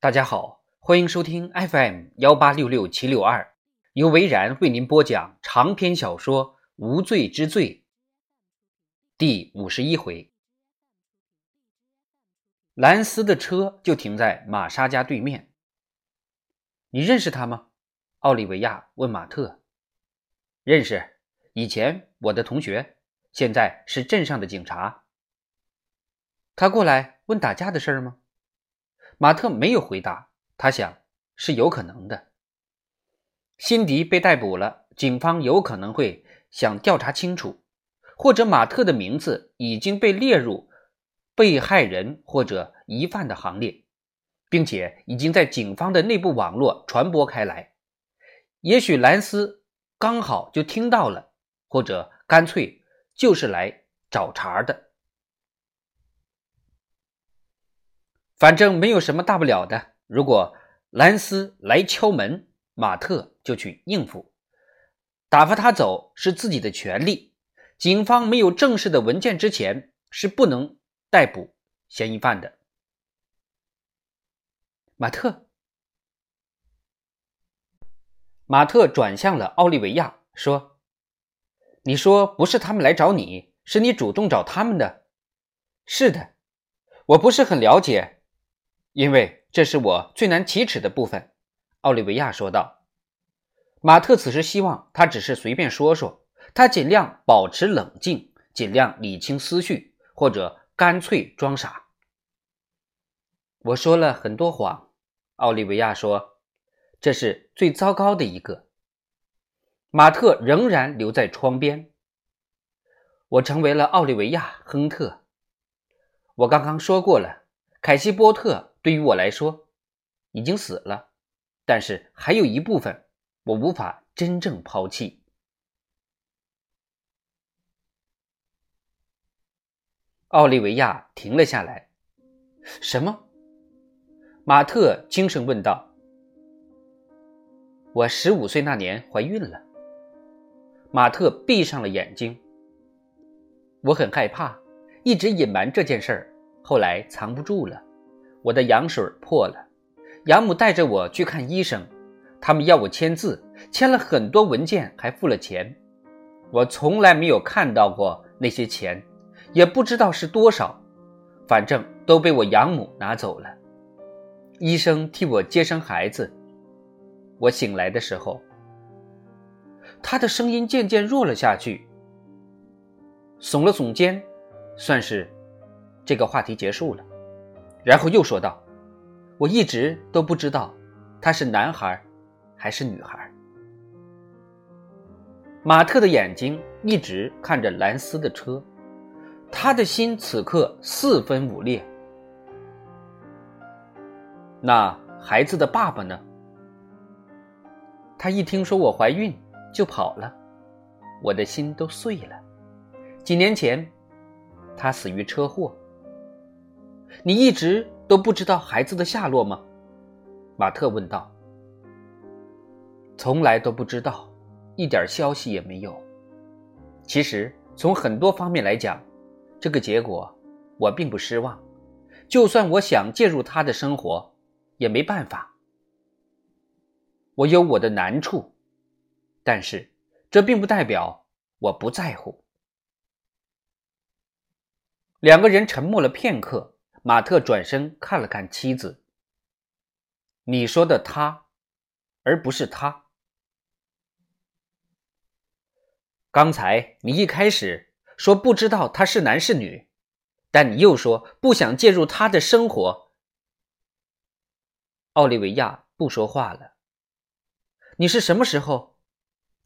大家好，欢迎收听 FM 幺八六六七六二，由维然为您播讲长篇小说《无罪之罪》第五十一回。兰斯的车就停在玛莎家对面。你认识他吗？奥利维亚问马特。认识，以前我的同学，现在是镇上的警察。他过来问打架的事儿吗？马特没有回答，他想是有可能的。辛迪被逮捕了，警方有可能会想调查清楚，或者马特的名字已经被列入被害人或者疑犯的行列，并且已经在警方的内部网络传播开来。也许兰斯刚好就听到了，或者干脆就是来找茬的。反正没有什么大不了的。如果兰斯来敲门，马特就去应付，打发他走是自己的权利。警方没有正式的文件之前是不能逮捕嫌疑犯的。马特，马特转向了奥利维亚，说：“你说不是他们来找你，是你主动找他们的？是的，我不是很了解。”因为这是我最难启齿的部分，奥利维亚说道。马特此时希望他只是随便说说，他尽量保持冷静，尽量理清思绪，或者干脆装傻。我说了很多谎，奥利维亚说，这是最糟糕的一个。马特仍然留在窗边。我成为了奥利维亚·亨特。我刚刚说过了，凯西波特。对于我来说，已经死了，但是还有一部分我无法真正抛弃。奥利维亚停了下来。什么？马特轻声问道。我十五岁那年怀孕了。马特闭上了眼睛。我很害怕，一直隐瞒这件事儿，后来藏不住了。我的羊水破了，养母带着我去看医生，他们要我签字，签了很多文件，还付了钱。我从来没有看到过那些钱，也不知道是多少，反正都被我养母拿走了。医生替我接生孩子，我醒来的时候，他的声音渐渐弱了下去，耸了耸肩，算是这个话题结束了。然后又说道：“我一直都不知道他是男孩还是女孩。”马特的眼睛一直看着兰斯的车，他的心此刻四分五裂。那孩子的爸爸呢？他一听说我怀孕就跑了，我的心都碎了。几年前，他死于车祸。你一直都不知道孩子的下落吗？马特问道。从来都不知道，一点消息也没有。其实从很多方面来讲，这个结果我并不失望。就算我想介入他的生活，也没办法。我有我的难处，但是这并不代表我不在乎。两个人沉默了片刻。马特转身看了看妻子。你说的他，而不是他。刚才你一开始说不知道他是男是女，但你又说不想介入他的生活。奥利维亚不说话了。你是什么时候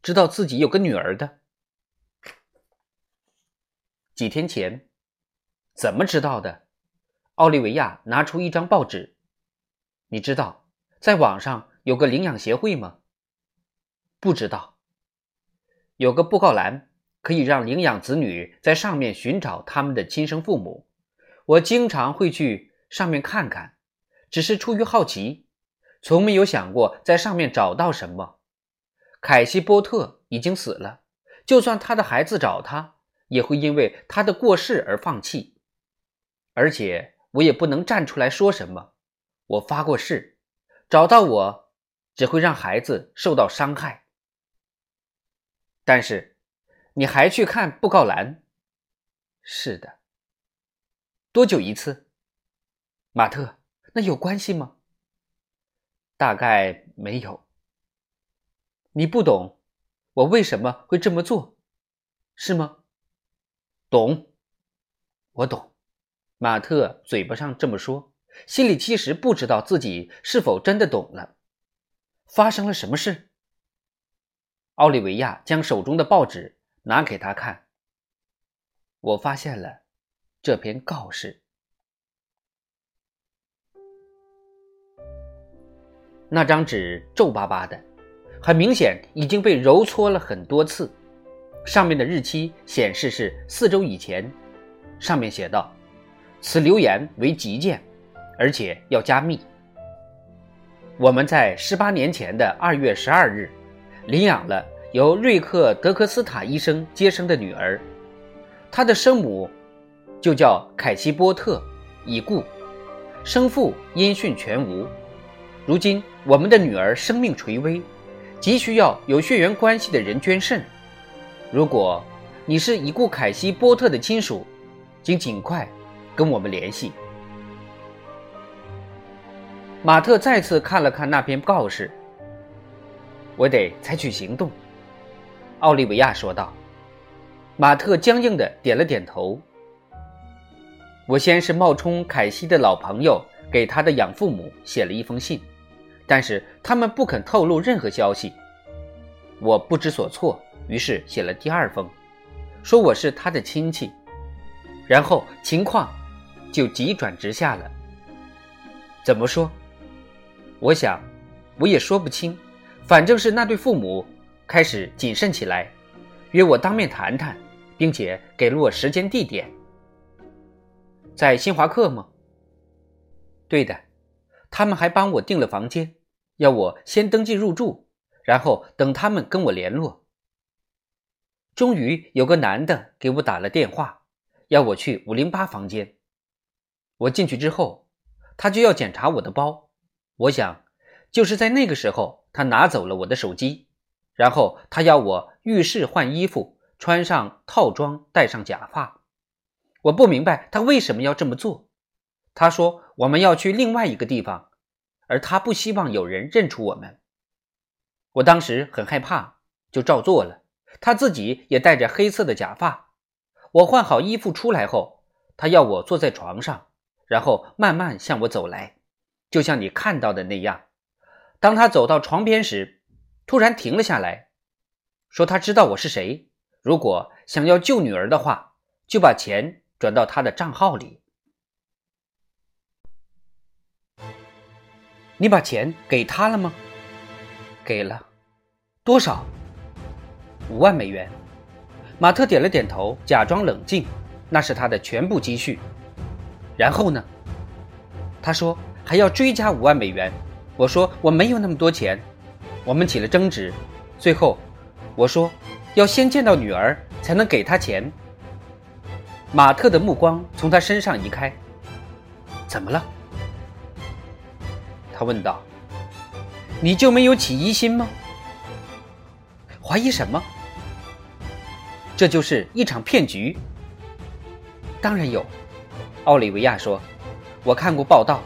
知道自己有个女儿的？几天前。怎么知道的？奥利维亚拿出一张报纸，你知道在网上有个领养协会吗？不知道。有个布告栏，可以让领养子女在上面寻找他们的亲生父母。我经常会去上面看看，只是出于好奇，从没有想过在上面找到什么。凯西波特已经死了，就算他的孩子找他，也会因为他的过世而放弃，而且。我也不能站出来说什么，我发过誓，找到我只会让孩子受到伤害。但是，你还去看布告栏？是的。多久一次？马特，那有关系吗？大概没有。你不懂我为什么会这么做，是吗？懂，我懂。马特嘴巴上这么说，心里其实不知道自己是否真的懂了。发生了什么事？奥利维亚将手中的报纸拿给他看。我发现了这篇告示。那张纸皱巴巴的，很明显已经被揉搓了很多次。上面的日期显示是四周以前。上面写道：“此留言为急件，而且要加密。我们在十八年前的二月十二日，领养了由瑞克·德克斯塔医生接生的女儿，她的生母就叫凯西·波特，已故，生父音讯全无。如今我们的女儿生命垂危，急需要有血缘关系的人捐肾。如果你是已故凯西·波特的亲属。”请尽快跟我们联系。马特再次看了看那篇告示。我得采取行动，奥利维亚说道。马特僵硬的点了点头。我先是冒充凯西的老朋友，给他的养父母写了一封信，但是他们不肯透露任何消息。我不知所措，于是写了第二封，说我是他的亲戚。然后情况就急转直下了。怎么说？我想，我也说不清。反正是那对父母开始谨慎起来，约我当面谈谈，并且给了我时间地点。在新华客吗？对的，他们还帮我订了房间，要我先登记入住，然后等他们跟我联络。终于有个男的给我打了电话。要我去五零八房间，我进去之后，他就要检查我的包。我想，就是在那个时候，他拿走了我的手机，然后他要我浴室换衣服，穿上套装，戴上假发。我不明白他为什么要这么做。他说我们要去另外一个地方，而他不希望有人认出我们。我当时很害怕，就照做了。他自己也戴着黑色的假发。我换好衣服出来后，他要我坐在床上，然后慢慢向我走来，就像你看到的那样。当他走到床边时，突然停了下来，说他知道我是谁，如果想要救女儿的话，就把钱转到他的账号里。你把钱给他了吗？给了，多少？五万美元。马特点了点头，假装冷静。那是他的全部积蓄。然后呢？他说还要追加五万美元。我说我没有那么多钱。我们起了争执。最后，我说要先见到女儿才能给他钱。马特的目光从他身上移开。怎么了？他问道。你就没有起疑心吗？怀疑什么？这就是一场骗局。当然有，奥利维亚说：“我看过报道，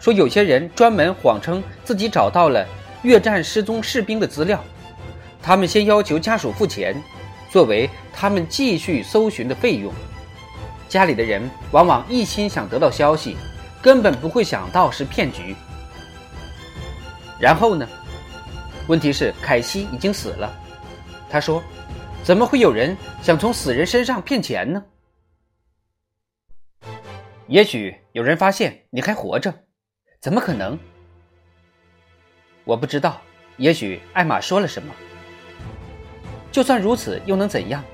说有些人专门谎称自己找到了越战失踪士兵的资料，他们先要求家属付钱，作为他们继续搜寻的费用。家里的人往往一心想得到消息，根本不会想到是骗局。然后呢？问题是凯西已经死了。”他说。怎么会有人想从死人身上骗钱呢？也许有人发现你还活着，怎么可能？我不知道。也许艾玛说了什么。就算如此，又能怎样？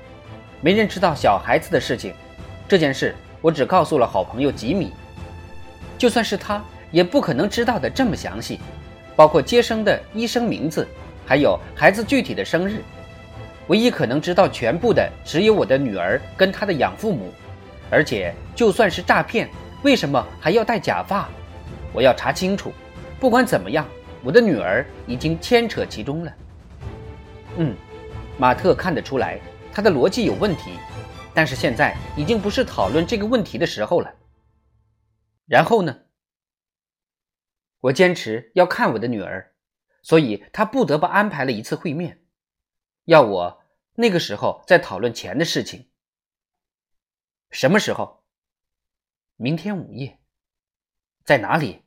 没人知道小孩子的事情。这件事我只告诉了好朋友吉米。就算是他，也不可能知道的这么详细，包括接生的医生名字，还有孩子具体的生日。唯一可能知道全部的只有我的女儿跟她的养父母，而且就算是诈骗，为什么还要戴假发？我要查清楚。不管怎么样，我的女儿已经牵扯其中了。嗯，马特看得出来，他的逻辑有问题，但是现在已经不是讨论这个问题的时候了。然后呢？我坚持要看我的女儿，所以他不得不安排了一次会面，要我那个时候再讨论钱的事情。什么时候？明天午夜。在哪里？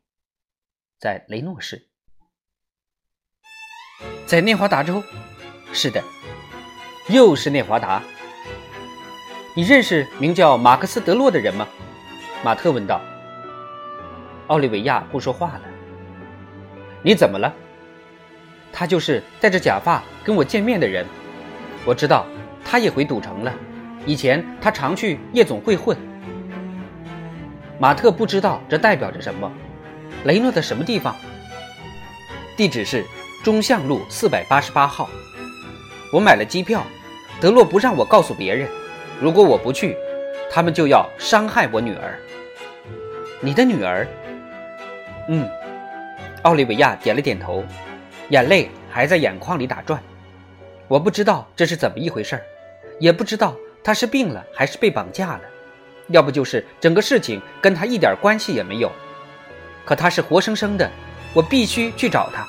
在雷诺市。在内华达州。是的，又是内华达。你认识名叫马克思·德洛的人吗？马特问道。奥利维亚不说话了。你怎么了？他就是戴着假发跟我见面的人。我知道，他也回赌城了。以前他常去夜总会混。马特不知道这代表着什么。雷诺的什么地方？地址是中巷路四百八十八号。我买了机票。德洛不让我告诉别人。如果我不去，他们就要伤害我女儿。你的女儿？嗯。奥利维亚点了点头，眼泪还在眼眶里打转。我不知道这是怎么一回事儿，也不知道。他是病了还是被绑架了？要不就是整个事情跟他一点关系也没有。可他是活生生的，我必须去找他。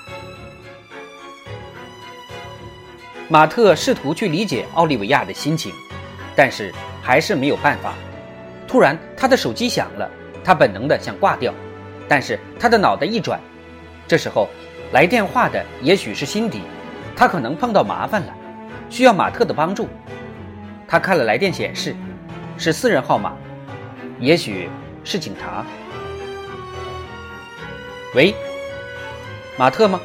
马特试图去理解奥利维亚的心情，但是还是没有办法。突然，他的手机响了，他本能的想挂掉，但是他的脑袋一转，这时候来电话的也许是辛迪，他可能碰到麻烦了，需要马特的帮助。他看了来电显示，是私人号码，也许是警察。喂，马特吗？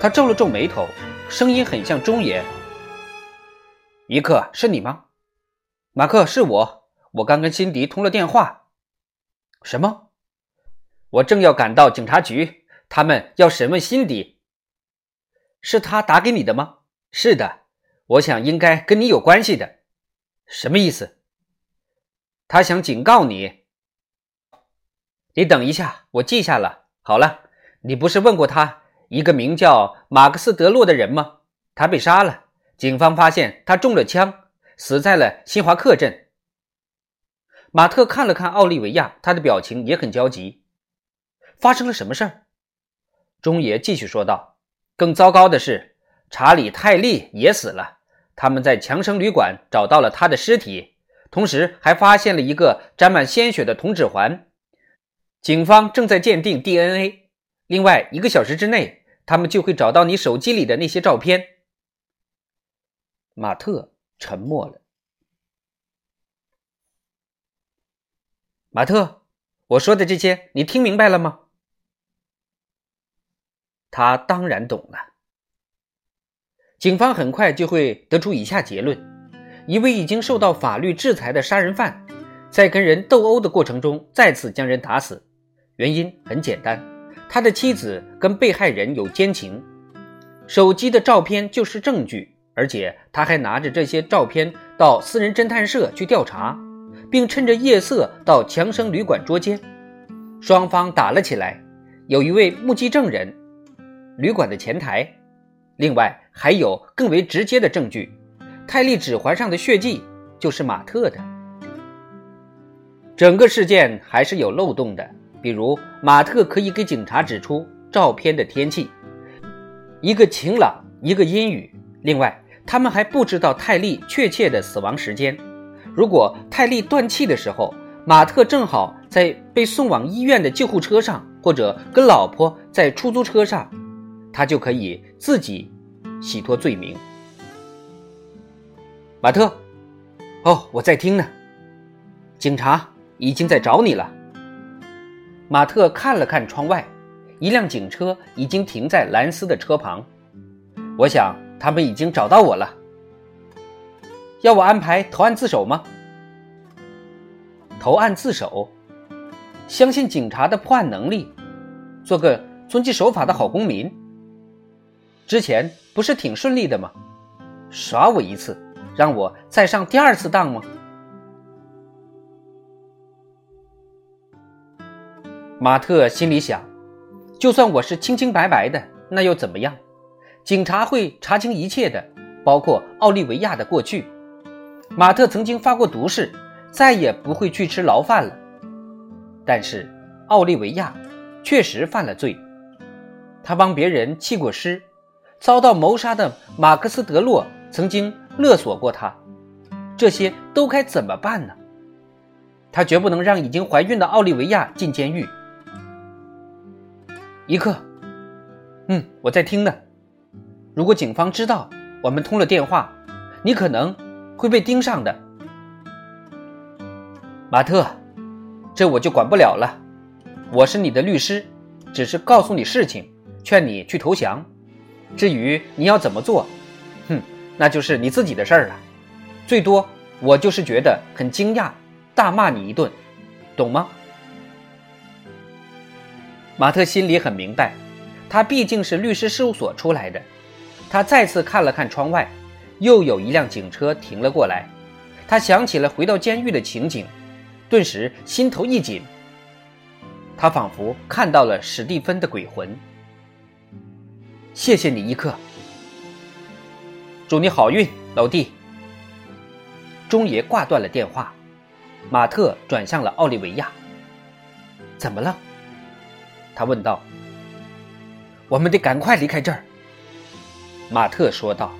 他皱了皱眉头，声音很像中野。一克，是你吗？马克，是我。我刚跟辛迪通了电话。什么？我正要赶到警察局，他们要审问辛迪。是他打给你的吗？是的。我想应该跟你有关系的，什么意思？他想警告你。你等一下，我记下了。好了，你不是问过他一个名叫马克思·德洛的人吗？他被杀了，警方发现他中了枪，死在了新华克镇。马特看了看奥利维亚，他的表情也很焦急。发生了什么事儿？中爷继续说道：“更糟糕的是，查理·泰利也死了。”他们在强生旅馆找到了他的尸体，同时还发现了一个沾满鲜血的铜指环。警方正在鉴定 DNA。另外一个小时之内，他们就会找到你手机里的那些照片。马特沉默了。马特，我说的这些你听明白了吗？他当然懂了。警方很快就会得出以下结论：一位已经受到法律制裁的杀人犯，在跟人斗殴的过程中再次将人打死。原因很简单，他的妻子跟被害人有奸情，手机的照片就是证据，而且他还拿着这些照片到私人侦探社去调查，并趁着夜色到强生旅馆捉奸。双方打了起来，有一位目击证人，旅馆的前台。另外还有更为直接的证据，泰利指环上的血迹就是马特的。整个事件还是有漏洞的，比如马特可以给警察指出照片的天气，一个晴朗，一个阴雨。另外，他们还不知道泰利确切的死亡时间。如果泰利断气的时候，马特正好在被送往医院的救护车上，或者跟老婆在出租车上。他就可以自己洗脱罪名。马特，哦，我在听呢。警察已经在找你了。马特看了看窗外，一辆警车已经停在兰斯的车旁。我想他们已经找到我了。要我安排投案自首吗？投案自首？相信警察的破案能力，做个遵纪守法的好公民。之前不是挺顺利的吗？耍我一次，让我再上第二次当吗？马特心里想：就算我是清清白白的，那又怎么样？警察会查清一切的，包括奥利维亚的过去。马特曾经发过毒誓，再也不会去吃牢饭了。但是奥利维亚确实犯了罪，他帮别人弃过尸，遭到谋杀的马克思·德洛曾经勒索过他，这些都该怎么办呢？他绝不能让已经怀孕的奥利维亚进监狱。一刻，嗯，我在听呢。如果警方知道我们通了电话，你可能会被盯上的，马特。这我就管不了了。我是你的律师，只是告诉你事情，劝你去投降。至于你要怎么做，那就是你自己的事儿了。最多我就是觉得很惊讶，大骂你一顿，懂吗？马特心里很明白，他毕竟是律师事务所出来的。他再次看了看窗外，又有一辆警车停了过来。他想起了回到监狱的情景，顿时心头一紧。他仿佛看到了史蒂芬的鬼魂。谢谢你，伊克。祝你好运，老弟。钟爷挂断了电话，马特转向了奥利维亚。怎么了？他问道。我们得赶快离开这儿。马特说道：“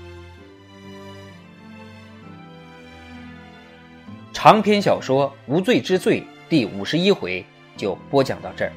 长篇小说《无罪之罪》第五十一回就播讲到这儿。